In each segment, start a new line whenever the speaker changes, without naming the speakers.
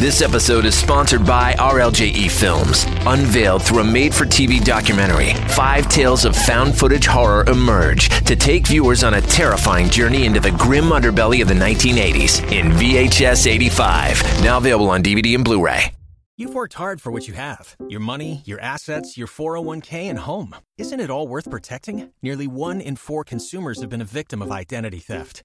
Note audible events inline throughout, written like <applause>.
This episode is sponsored by RLJE Films. Unveiled through a made for TV documentary, five tales of found footage horror emerge to take viewers on a terrifying journey into the grim underbelly of the 1980s in VHS 85. Now available on DVD and Blu ray.
You've worked hard for what you have your money, your assets, your 401k, and home. Isn't it all worth protecting? Nearly one in four consumers have been a victim of identity theft.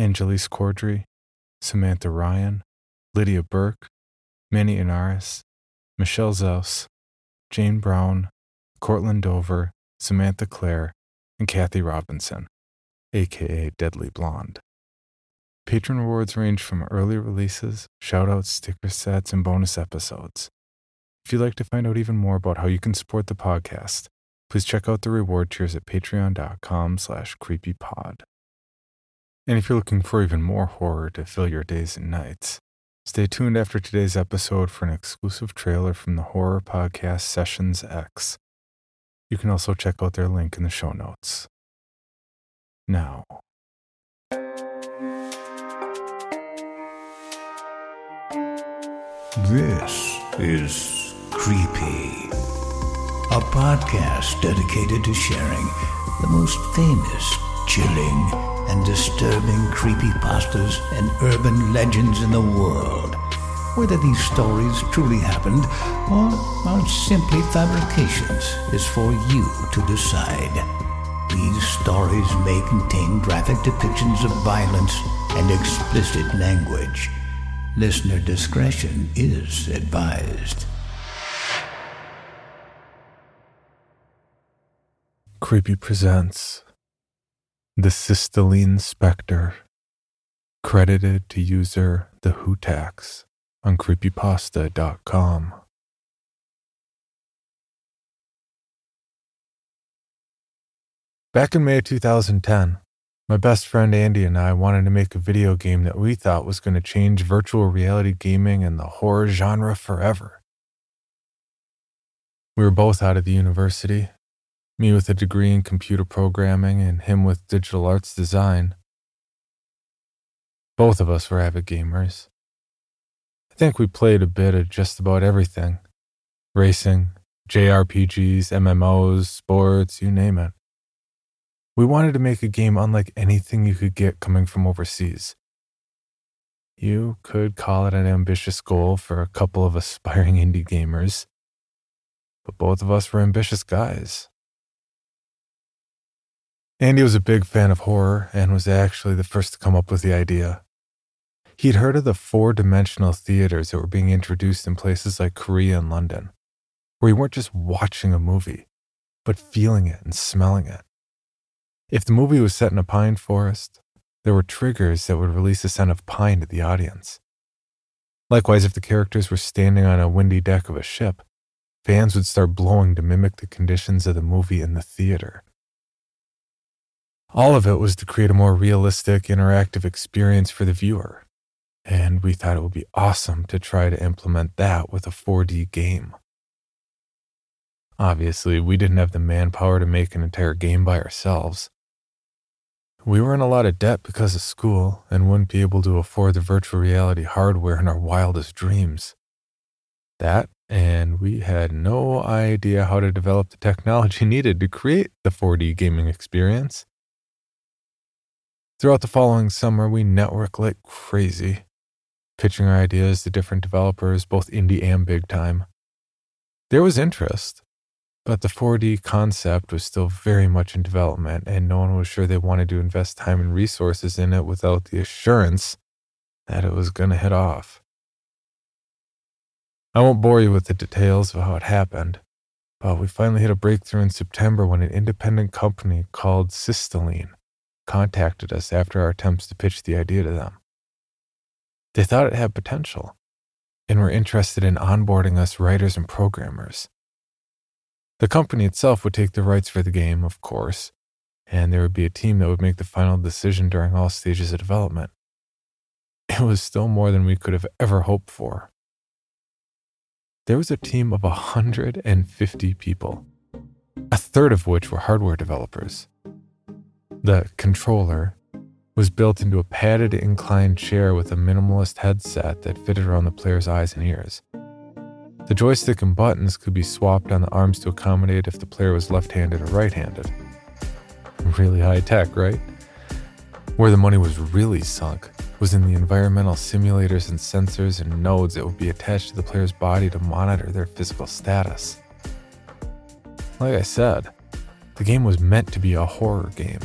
Angelise Cordry, Samantha Ryan, Lydia Burke, Manny Inaris, Michelle Zaus, Jane Brown, Cortland Dover, Samantha Clare, and Kathy Robinson, aka Deadly Blonde. Patron rewards range from early releases, shoutouts, sticker sets, and bonus episodes. If you'd like to find out even more about how you can support the podcast, please check out the reward tiers at patreon.com slash creepypod. And if you're looking for even more horror to fill your days and nights, stay tuned after today's episode for an exclusive trailer from the horror podcast Sessions X. You can also check out their link in the show notes. Now,
This is Creepy, a podcast dedicated to sharing the most famous, chilling, and disturbing creepypastas and urban legends in the world. Whether these stories truly happened or are simply fabrications is for you to decide. These stories may contain graphic depictions of violence and explicit language. Listener discretion is advised.
Creepy presents The Systelien Spectre, credited to user The Hootax on creepypasta.com. Back in May of 2010, my best friend Andy and I wanted to make a video game that we thought was going to change virtual reality gaming and the horror genre forever. We were both out of the university, me with a degree in computer programming and him with digital arts design. Both of us were avid gamers. I think we played a bit of just about everything racing, JRPGs, MMOs, sports, you name it. We wanted to make a game unlike anything you could get coming from overseas. You could call it an ambitious goal for a couple of aspiring indie gamers, but both of us were ambitious guys. Andy was a big fan of horror and was actually the first to come up with the idea. He'd heard of the four dimensional theaters that were being introduced in places like Korea and London, where you weren't just watching a movie, but feeling it and smelling it. If the movie was set in a pine forest, there were triggers that would release a scent of pine to the audience. Likewise, if the characters were standing on a windy deck of a ship, fans would start blowing to mimic the conditions of the movie in the theater. All of it was to create a more realistic, interactive experience for the viewer, and we thought it would be awesome to try to implement that with a 4D game. Obviously, we didn't have the manpower to make an entire game by ourselves. We were in a lot of debt because of school and wouldn't be able to afford the virtual reality hardware in our wildest dreams. That, and we had no idea how to develop the technology <laughs> needed to create the 4D gaming experience. Throughout the following summer, we networked like crazy, pitching our ideas to different developers, both indie and big time. There was interest, but the 4D concept was still very much in development, and no one was sure they wanted to invest time and resources in it without the assurance that it was going to hit off. I won't bore you with the details of how it happened, but we finally hit a breakthrough in September when an independent company called Systelien contacted us after our attempts to pitch the idea to them. They thought it had potential, and were interested in onboarding us writers and programmers. The company itself would take the rights for the game, of course, and there would be a team that would make the final decision during all stages of development. It was still more than we could have ever hoped for. There was a team of 150 people, a third of which were hardware developers. The controller was built into a padded inclined chair with a minimalist headset that fitted around the player's eyes and ears. The joystick and buttons could be swapped on the arms to accommodate if the player was left handed or right handed. Really high tech, right? Where the money was really sunk was in the environmental simulators and sensors and nodes that would be attached to the player's body to monitor their physical status. Like I said, the game was meant to be a horror game.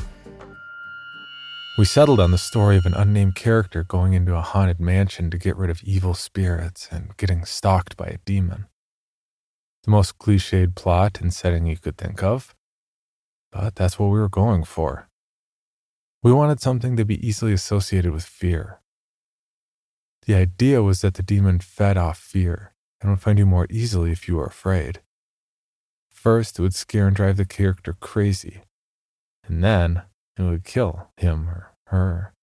We settled on the story of an unnamed character going into a haunted mansion to get rid of evil spirits and getting stalked by a demon. The most cliched plot and setting you could think of, but that's what we were going for. We wanted something to be easily associated with fear. The idea was that the demon fed off fear and would find you more easily if you were afraid. First, it would scare and drive the character crazy, and then it would kill him or her.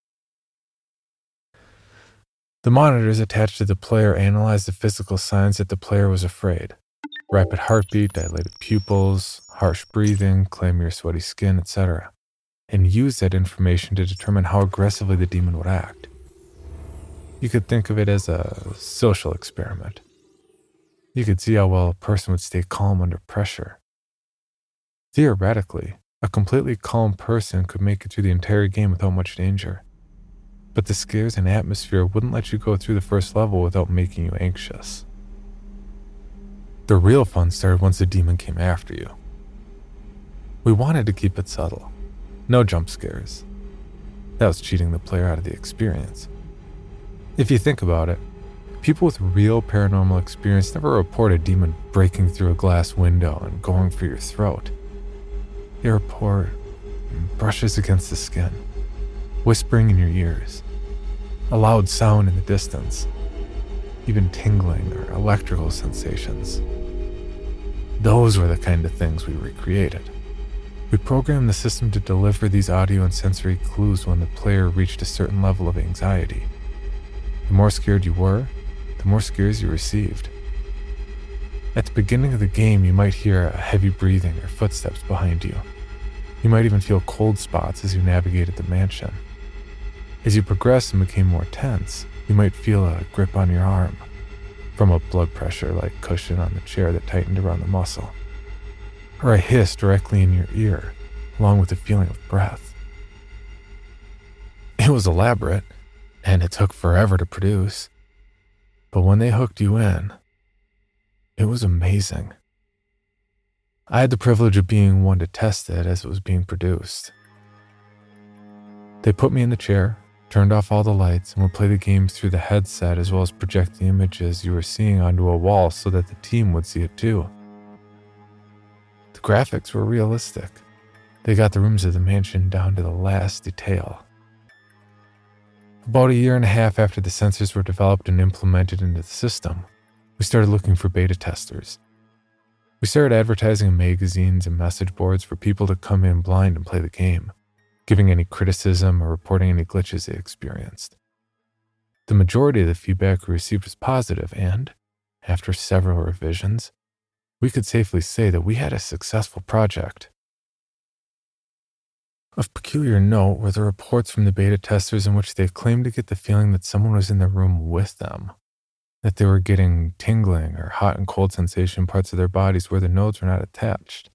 The monitors attached to the player analyzed the physical signs that the player was afraid rapid heartbeat, dilated pupils, harsh breathing, clammy or sweaty skin, etc and use that information to determine how aggressively the demon would act. You could think of it as a social experiment. You could see how well a person would stay calm under pressure. Theoretically, a completely calm person could make it through the entire game without much danger. But the scares and atmosphere wouldn't let you go through the first level without making you anxious. The real fun started once the demon came after you. We wanted to keep it subtle. No jump scares. That was cheating the player out of the experience. If you think about it, people with real paranormal experience never report a demon breaking through a glass window and going for your throat. They report brushes against the skin, whispering in your ears, a loud sound in the distance, even tingling or electrical sensations. Those were the kind of things we recreated. We programmed the system to deliver these audio and sensory clues when the player reached a certain level of anxiety. The more scared you were, the more scares you received. At the beginning of the game, you might hear a heavy breathing or footsteps behind you. You might even feel cold spots as you navigated the mansion. As you progressed and became more tense, you might feel a grip on your arm, from a blood pressure like cushion on the chair that tightened around the muscle or a hiss directly in your ear, along with a feeling of breath. It was elaborate, and it took forever to produce. But when they hooked you in, it was amazing. I had the privilege of being one to test it as it was being produced. They put me in the chair, turned off all the lights, and would play the game through the headset as well as project the images you were seeing onto a wall so that the team would see it too The graphics were realistic. They got the rooms of the mansion down to the last detail. About a year and a half after the sensors were developed and implemented into the system, we started looking for beta testers. We started advertising in magazines and message boards for people to come in blind and play the game, giving any criticism or reporting any glitches they experienced. The majority of the feedback we received was positive, and, after several revisions, we could safely say that we had a successful project. Of peculiar note were the reports from the beta testers in which they claimed to get the feeling that someone was in the room with them, that they were getting tingling or hot and cold sensation parts of their bodies where the nodes were not attached.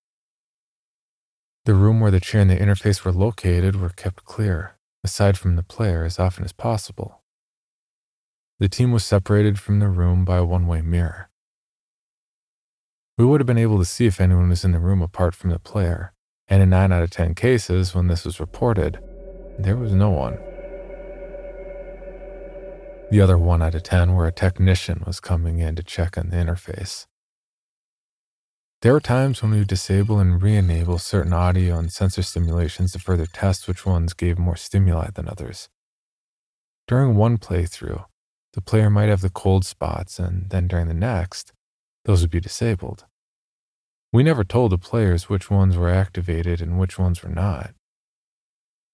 The room where the chair and the interface were located were kept clear, aside from the player, as often as possible. The team was separated from the room by a one way mirror. We would have been able to see if anyone was in the room apart from the player, and in 9 out of 10 cases, when this was reported, there was no one. The other 1 out of 10 where a technician was coming in to check on the interface. There were times when we would disable and re enable certain audio and sensor stimulations to further test which ones gave more stimuli than others. During one playthrough, the player might have the cold spots, and then during the next, those would be disabled. We never told the players which ones were activated and which ones were not.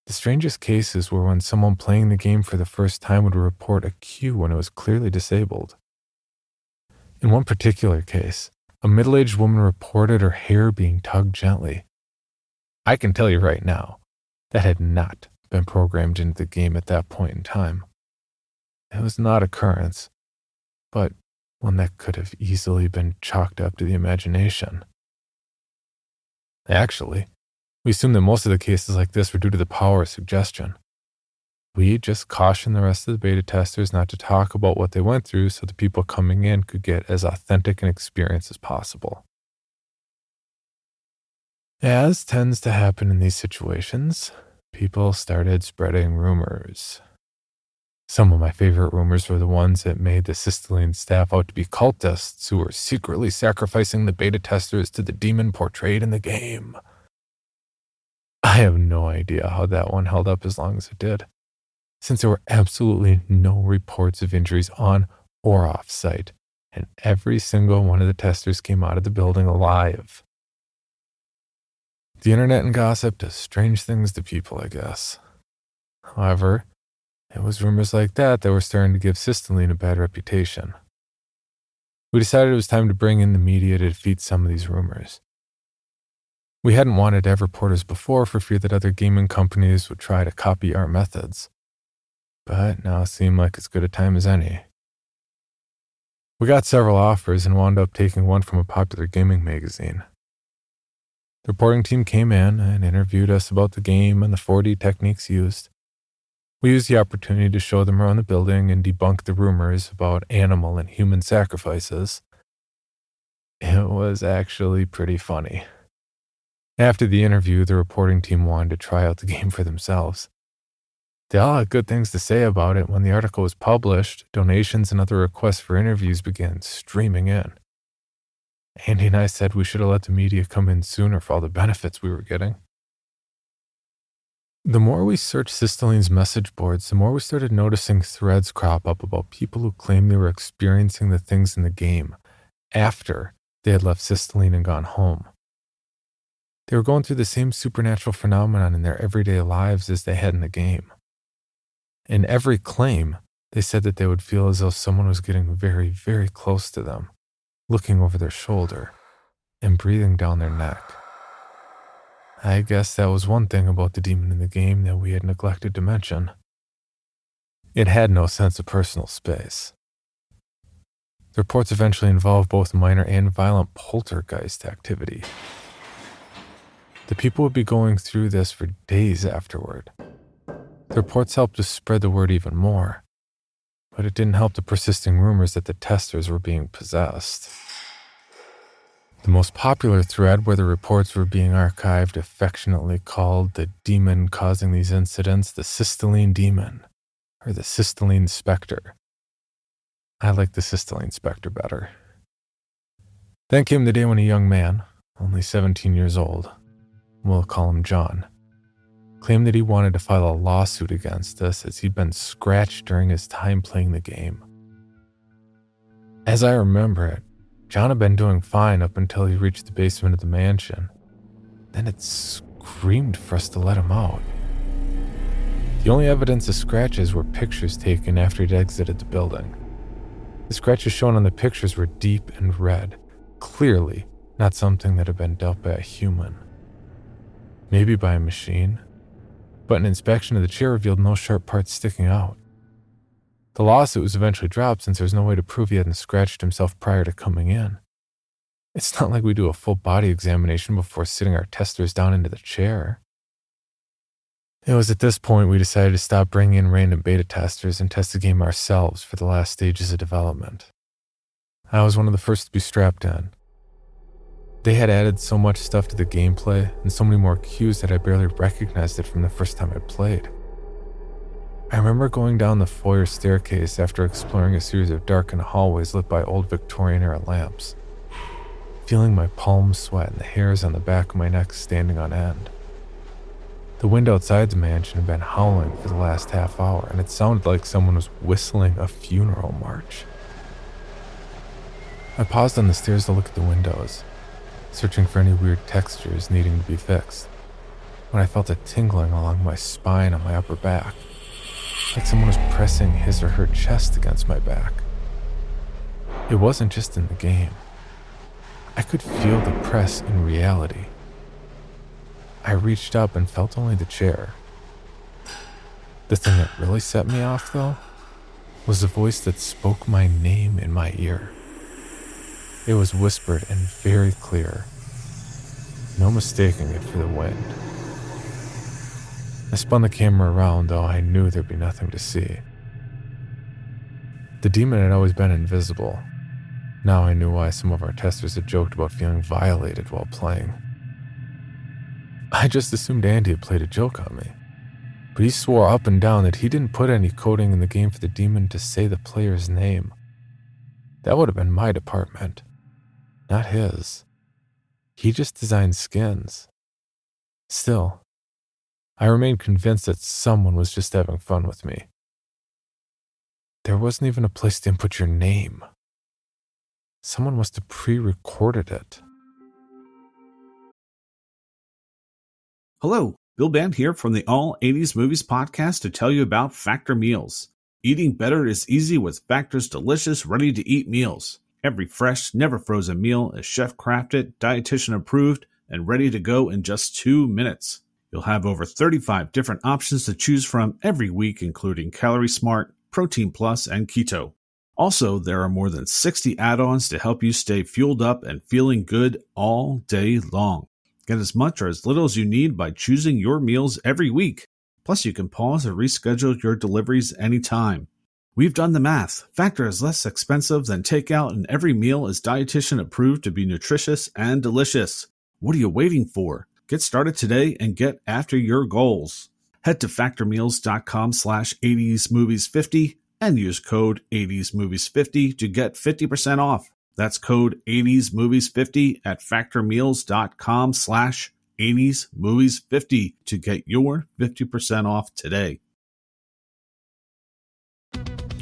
The strangest cases were when someone playing the game for the first time would report a cue when it was clearly disabled. In one particular case, a middle aged woman reported her hair being tugged gently. I can tell you right now, that had not been programmed into the game at that point in time. It was not occurrence, but one that could have easily been chalked up to the imagination. Actually, we assume that most of the cases like this were due to the power of suggestion. We just cautioned the rest of the beta testers not to talk about what they went through so the people coming in could get as authentic an experience as possible. As tends to happen in these situations, people started spreading rumors. Some of my favorite rumors were the ones that made the Systelien staff out to be cultists who were secretly sacrificing the beta testers to the demon portrayed in the game. <laughs> I have no idea how that one held up as long as it did, since there were absolutely no reports of injuries on or off site, and every single one of the testers came out of the building alive. The internet and gossip does strange things to people, I guess. However, it was rumors like that that were starting to give Systelien a bad reputation. We decided it was time to bring in the media to defeat some of these rumors. We hadn't wanted to have reporters before for fear that other gaming companies would try to copy our methods. But now it seemed like as good a time as any. We got several offers and wound up taking one from a popular gaming magazine. The reporting team came in and interviewed us about the game and the 4D techniques used. We used the opportunity to show them around the building and debunk the rumors about animal and human sacrifices. It was actually pretty funny. After the interview, the reporting team wanted to try out the <laughs> game for themselves. They all had good things to say about it. When the article was published, donations and other requests for interviews began streaming in. Andy and I said we should have let the media come in sooner for all the benefits we were getting. The more we searched Systelien's message boards, the more we started noticing threads crop up about people who claimed they were experiencing the things in the game after they had left Systelien and gone home. They were going through the same supernatural phenomenon in their everyday lives as they had in the game. In every claim, they said that they would feel as though someone was getting very, very close to them, looking over their shoulder and breathing down their neck. I guess that was one thing about the demon in the game that we had neglected to mention. It had no sense of personal space. The reports eventually involved both minor and violent poltergeist activity. The people would be going through this for days afterward. The reports helped to spread the word even more, but it didn't help the persisting rumors that the testers were being possessed. The most popular thread where the reports were being archived, affectionately called the demon causing these incidents the Systelien demon, or the Systelien specter. I like the Systelien specter better. Then came the day when a young man, only 17 years old, we'll call him John, claimed that he wanted to file a lawsuit against us as he'd been scratched during his time playing the game. As I remember it, John had been doing fine up until he reached the basement of the mansion. Then it screamed for us to let him out. The only evidence of scratches were pictures taken after he'd exited the building. The scratches shown on the pictures were deep and red, clearly not something that had been dealt by a human maybe by a machine, but an inspection of the chair revealed no sharp parts sticking out. The lawsuit was eventually dropped since there was no way to prove he hadn't scratched himself prior to coming in. It's not like we do a full body examination before sitting our testers down into the chair. It was at this point we decided to stop bringing in random beta testers and test the game ourselves for the last stages of development. I was one of the first to be strapped in, they had added so much stuff to the gameplay and so many more cues that I barely recognized it from the first time I played. I remember going down the foyer staircase after exploring a series of darkened hallways lit by old Victorian era lamps, feeling my palms sweat and the hairs on the back of my neck standing on end. The wind outside the mansion had been howling for the last half hour, and it sounded like someone was whistling a funeral march. I paused on the stairs to look at the windows, searching for any weird textures needing to be fixed, when I felt a tingling along my spine on my upper back, like someone was pressing his or her chest against my back. It wasn't just in the game. I could feel the press in reality. I reached up and felt only the chair. The thing that really set me off, though, was the voice that spoke my name in my ear. It was whispered and very clear. No mistaking it for the wind. I spun the camera around, though I knew there'd be nothing to see. The demon had always been invisible. Now I knew why some of our testers had joked about feeling violated while playing. I just assumed Andy had played a joke on me. But he swore up and down that he didn't put any coding in the game for the demon to say the player's name. That would have been my department not his. He just designed skins. Still, I remained convinced that someone was just having fun with me. There wasn't even a place to input your name. Someone must have pre recorded it.
Hello, Bill Band here from the All 80s Movies podcast to tell you about Factor Meals. Eating better is easy with Factor's delicious, ready to eat meals. Every fresh, never frozen meal is chef crafted, dietitian approved, and ready to go in just two minutes. You'll have over 35 different options to choose from every week, including Calorie Smart, Protein Plus, and Keto. Also, there are more than 60 add ons to help you stay fueled up and feeling good all day long. Get as much or as little as you need by choosing your meals every week. Plus, you can pause or reschedule your deliveries anytime. We've done the math. Factor is less expensive than takeout, and every meal is dietitian approved to be nutritious and delicious. What are you waiting for? Get started today and get after your goals. Head to factormeals.com slash 80smovies50 and use code 80smovies50 to get 50% off. That's code 80smovies50 at factormeals.com slash 80smovies50 to get your 50% off today.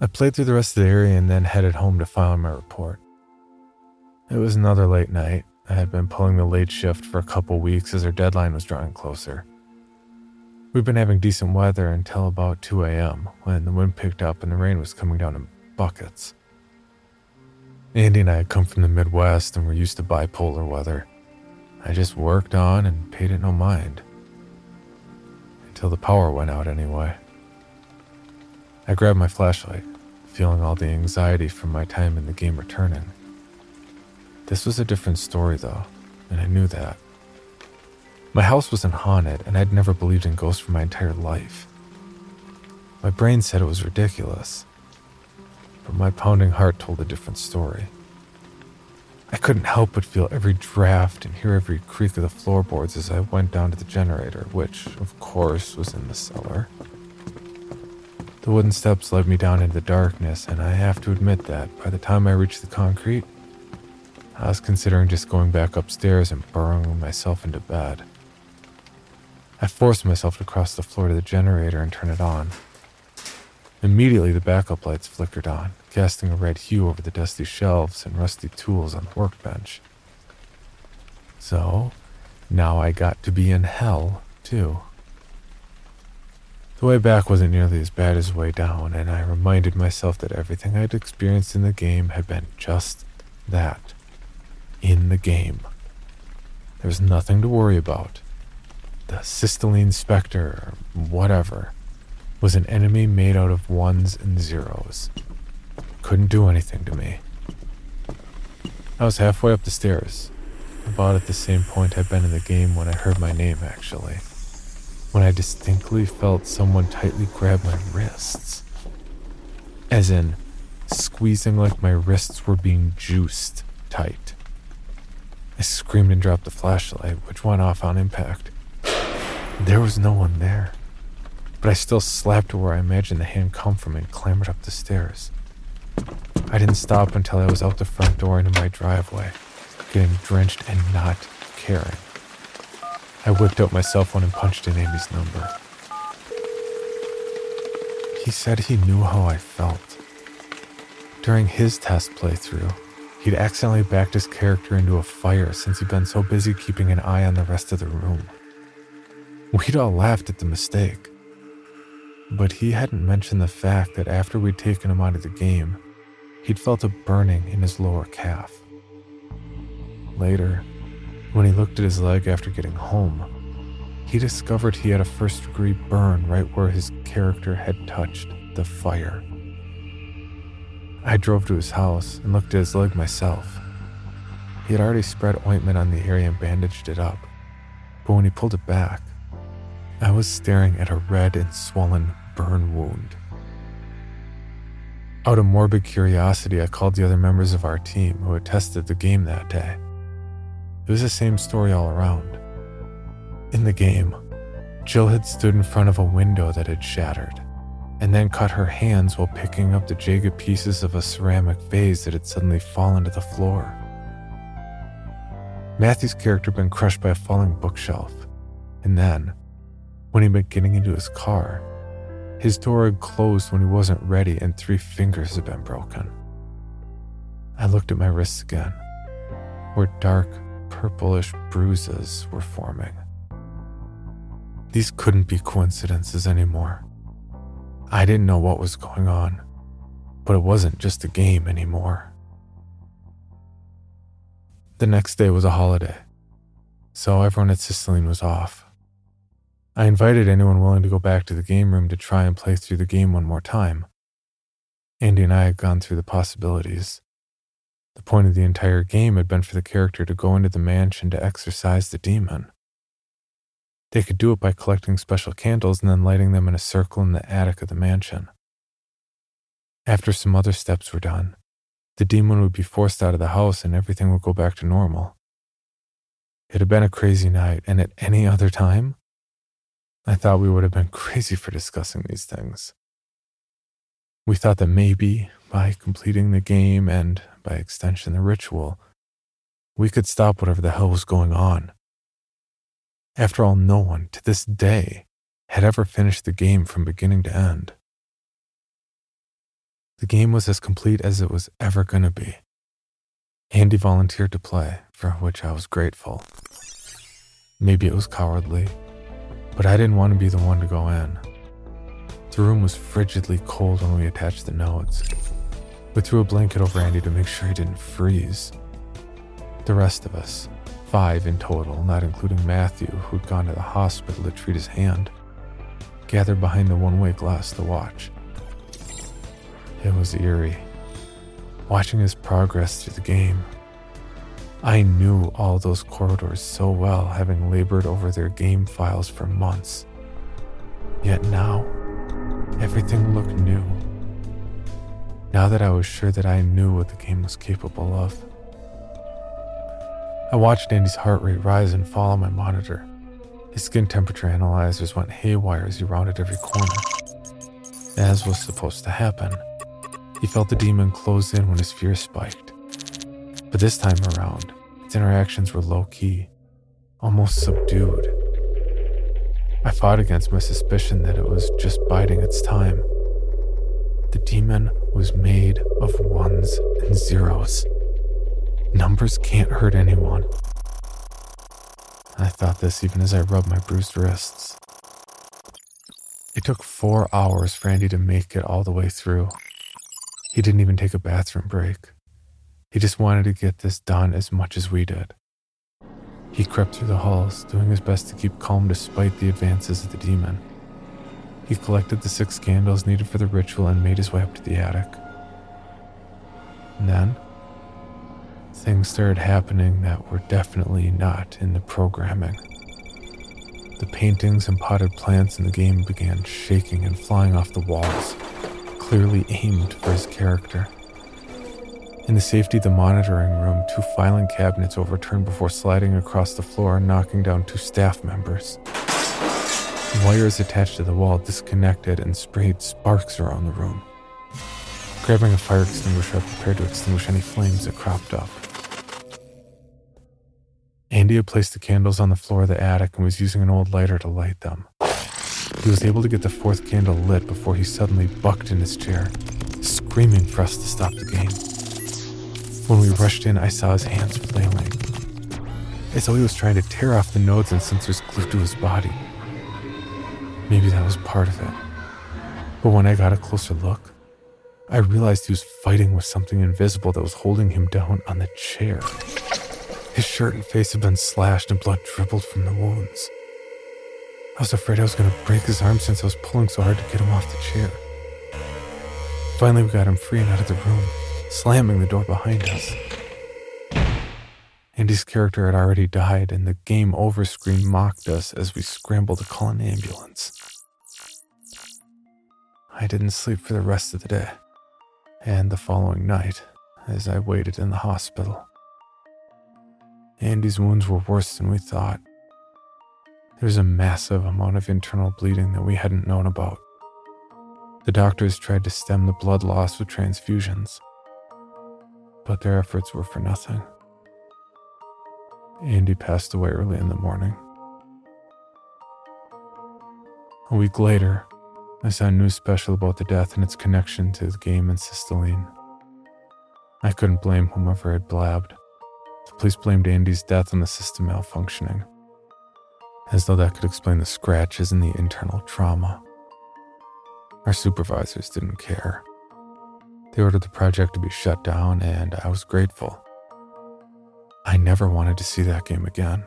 I played through the rest of the area and then headed home to file my report. It was another late night. I had been pulling the late shift for a couple weeks as our deadline was drawing closer. We'd been having decent weather until about 2 a.m. when the wind picked up and the rain was coming down in buckets. Andy and I had come from the Midwest and were used to bipolar weather. I just worked on and paid it no mind. Until the power went out, anyway. I grabbed my flashlight, feeling all the anxiety from my time in the game returning. This was a different story, though, and I knew that. My house wasn't haunted, and I'd never believed in ghosts for my entire life. My brain said it was ridiculous, but my pounding heart told a different story. I couldn't help but feel every draft and hear every creak of the floorboards as I went down to the generator, which, of course, was in the cellar. The wooden steps led me down into the darkness, and I have to admit that by the time I reached the concrete, I was considering just going back upstairs and burrowing myself into bed. I forced myself to cross the floor to the generator and turn it on. Immediately, the backup lights flickered on, casting a red hue over the dusty shelves and rusty tools on the workbench. So, now I got to be in hell, too. The way back wasn't nearly as bad as the way down, and I reminded myself that everything I'd experienced in the game had been just that. In the game. There was nothing to worry about. The Systelien Spectre, or whatever, was an enemy made out of ones and zeros. Couldn't do anything to me. I was halfway up the stairs, About at the same point I'd been in the game when I heard my name, actually. When I distinctly felt someone tightly grab my wrists. As in, squeezing like my wrists were being juiced tight. I screamed and dropped the flashlight, which went off on impact. There was no one there, but I still slapped where I imagined the hand come from and clambered up the stairs. I didn't stop until I was out the front door into my driveway, getting drenched and not caring. I whipped out my cell phone and punched in Andy's number. He said he knew how I felt. During his test playthrough, he'd accidentally backed his character into a fire since he'd been so busy keeping an eye on the rest of the room. We'd all laughed at the mistake. But he hadn't mentioned the fact that after we'd taken him out of the game, he'd felt a burning in his lower calf. Later, when he looked at his leg after getting home, he discovered he had a first degree burn right where his character had touched the fire. I drove to his house and looked at his leg myself. He had already spread ointment on the area and bandaged it up, but when he pulled it back, I was staring at a red and swollen burn wound. Out of morbid curiosity, I called the other members of our team who had tested the game that day. It was the same story all around. In the game, Jill had stood in front of a window that had shattered, and then cut her hands while picking up the jagged pieces of a ceramic vase that had suddenly fallen to the floor. Matthew's character had been crushed by a falling bookshelf, and then, when he'd been getting into his car, his door had closed when he wasn't ready and three fingers had been broken. I looked at my wrists again, where dark, purplish bruises were forming. These couldn't be coincidences anymore. I didn't know what was going on, but it wasn't just a game anymore. The next day was a holiday, so everyone at Systelien was off. I invited anyone willing to go back to the game room to try and play through the game one more time. Andy and I had gone through the possibilities. The point of the entire game had been for the character to go into the mansion to exorcise the demon. They could do it by collecting special candles and then lighting them in a circle in the attic of the mansion. After some other steps were done, the demon would be forced out of the house and everything would go back to normal. It had been a crazy night, and at any other time, I thought we would have been <laughs> crazy for discussing these things. We thought that maybe, by completing the game and, by extension, the ritual, we could stop whatever the hell was going on. After all, no one, to this day, had ever finished the game from beginning to end. The game was as complete as it was ever going to be. Andy volunteered to play, for which I was grateful. Maybe it was cowardly, but I didn't want to be the one to go in. The room was frigidly cold when we attached the notes. We threw a blanket over Andy to make sure he didn't freeze. The rest of us, five in total, not including Matthew, who'd gone to the hospital to treat his hand, gathered behind the one way glass to watch. It was eerie, watching his progress through the game I knew all those corridors so well, having labored over their game files for months. Yet now, everything looked new. Now that I was sure that I knew what the game was capable of. I watched Andy's heart rate rise and fall on my monitor. His skin temperature analyzers went haywire as he rounded every corner. As was supposed to happen, he felt the demon close in when his fear spiked. But this time around, its interactions were low key, almost subdued. I fought against my suspicion that it was just biding its time. The demon was made of ones and zeros. Numbers can't hurt anyone. I thought this even as I rubbed my bruised wrists. It took four hours for Andy to make it all the way through. He didn't even take a bathroom break. He just wanted to get this done as much as we did. He crept through the halls, doing his best to keep calm despite the advances of the demon. He collected the six candles needed for the ritual and made his way up to the attic. And then, things started happening that were definitely not in the programming. The paintings and potted plants in the game began shaking and flying off the walls, clearly aimed for his character. In the safety of the monitoring room, two filing cabinets overturned before sliding across the floor and knocking down two staff members. Wires attached to the wall disconnected and sprayed sparks around the room. Grabbing a fire extinguisher, I prepared to extinguish any flames that cropped up. Andy had placed the candles on the floor of the attic and was using an old lighter to light them. He was able to get the fourth candle lit before he suddenly bucked in his chair, screaming for us to stop the game. When we rushed in, I saw his hands flailing, as though he was trying to tear off the nodes and sensors glued to his body. Maybe that was part of it. But when I got a closer look, I realized he was fighting with something invisible that was holding him down on the chair. His shirt and face had been slashed and blood dribbled from the wounds. I was afraid I was going to break his arm since I was pulling so hard to get him off the chair. Finally, we got him free and out of the room, slamming the door behind us. Andy's character had already died, and the game over screen mocked us as we scrambled to call an ambulance. I didn't sleep for the rest of the day, and the following night as I waited in the hospital. Andy's wounds were worse than we thought. There was a massive amount of internal bleeding that we hadn't known about. The doctors tried to stem the blood loss with transfusions, but their efforts were for nothing. Andy passed away early in the morning. A week later, I saw a news special about the death and its connection to the game and Systelien. I couldn't blame whomever had blabbed. The police blamed Andy's death on the system malfunctioning, as though that could explain the scratches and the internal trauma. Our supervisors didn't care. They ordered the project to be shut down, and I was grateful. I never wanted to see that game again.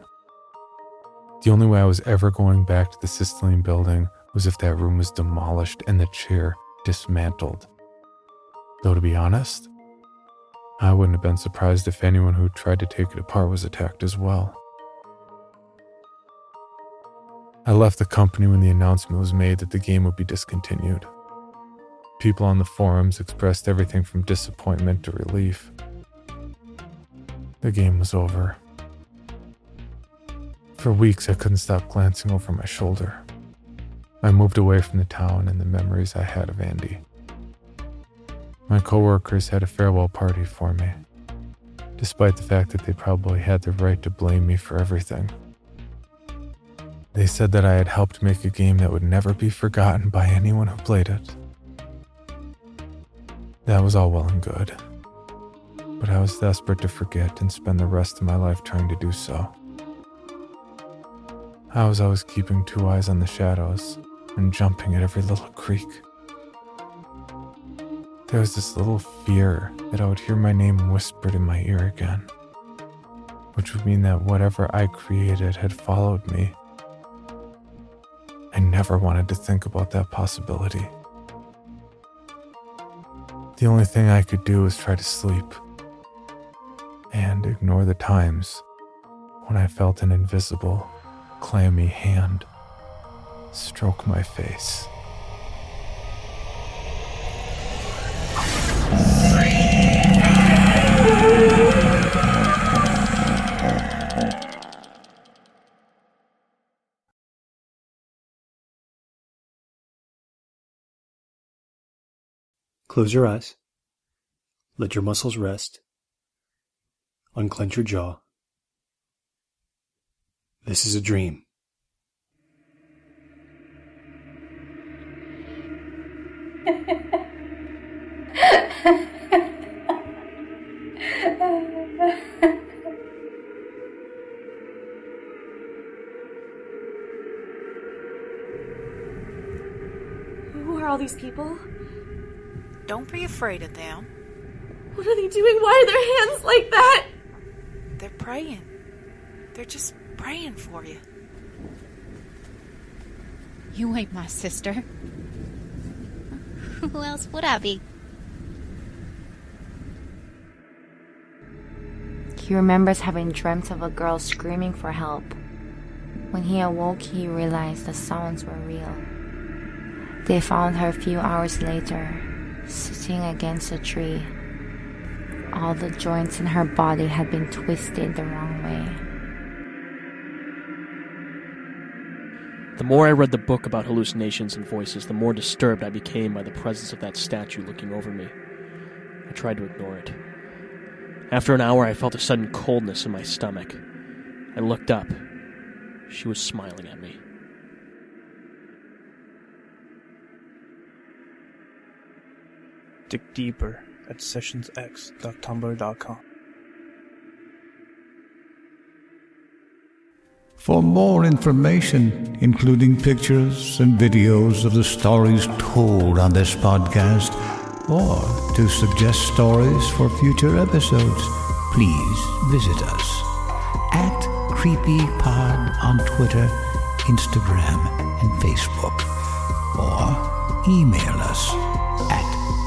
The only way I was ever going back to the Systelien building was if that room was demolished and the chair dismantled. Though, to be honest, I wouldn't have been surprised if anyone who tried to take it apart was attacked as well. I left the company when the announcement was made that the game would be discontinued. People on the forums expressed everything from disappointment to relief. The game was over. For weeks, I couldn't stop glancing over my shoulder. I moved away from the town and the memories I had of Andy. My coworkers had a farewell party for me, despite the fact that they probably had the right to blame me for everything. They said that I had helped make a game that would never be forgotten by anyone who played it. That was all well and good, but I was desperate to forget and spend the rest of my life trying to do so. I was always keeping two eyes on the shadows and jumping at every little creak. There was this little fear that I would hear my name whispered in my ear again, which would mean that whatever I created had followed me. I never wanted to think about that possibility. The only thing I could do was try to sleep and ignore the times when I felt an invisible, clammy hand stroke my face.
Close your eyes. Let your muscles rest. Unclench your jaw. This is a dream.
Who are all these people?
Don't be afraid of them.
What are they doing? Why are their hands like that?
They're praying. They're just praying for you.
You ain't my sister. Who else would I be?
He remembers having dreamt of a girl screaming for help. When he awoke, he realized the sounds were real. They found her a few hours later, sitting against a tree. All the joints in her body had been twisted the wrong way.
The more I read the book about hallucinations and voices, the more disturbed I became by the presence of that statue looking over me. I tried to ignore it. After an hour, I felt a sudden coldness in my stomach. I looked up. She was smiling at me.
Dig deeper at sessionsx.tumblr.com.
For more information, including pictures and videos of the stories told on this podcast, or to suggest stories for future episodes, please visit us at CreepyPod on Twitter, Instagram, and Facebook, or email us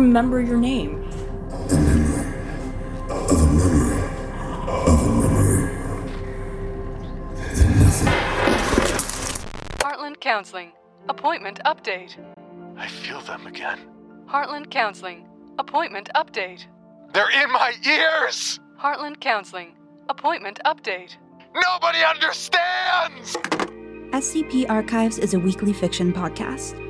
remember your name?
Heartland Counseling. Appointment update.
I feel them again.
Heartland Counseling. Appointment update.
They're in my ears!
Heartland Counseling. Appointment update.
Nobody understands!
SCP Archives is a weekly fiction podcast.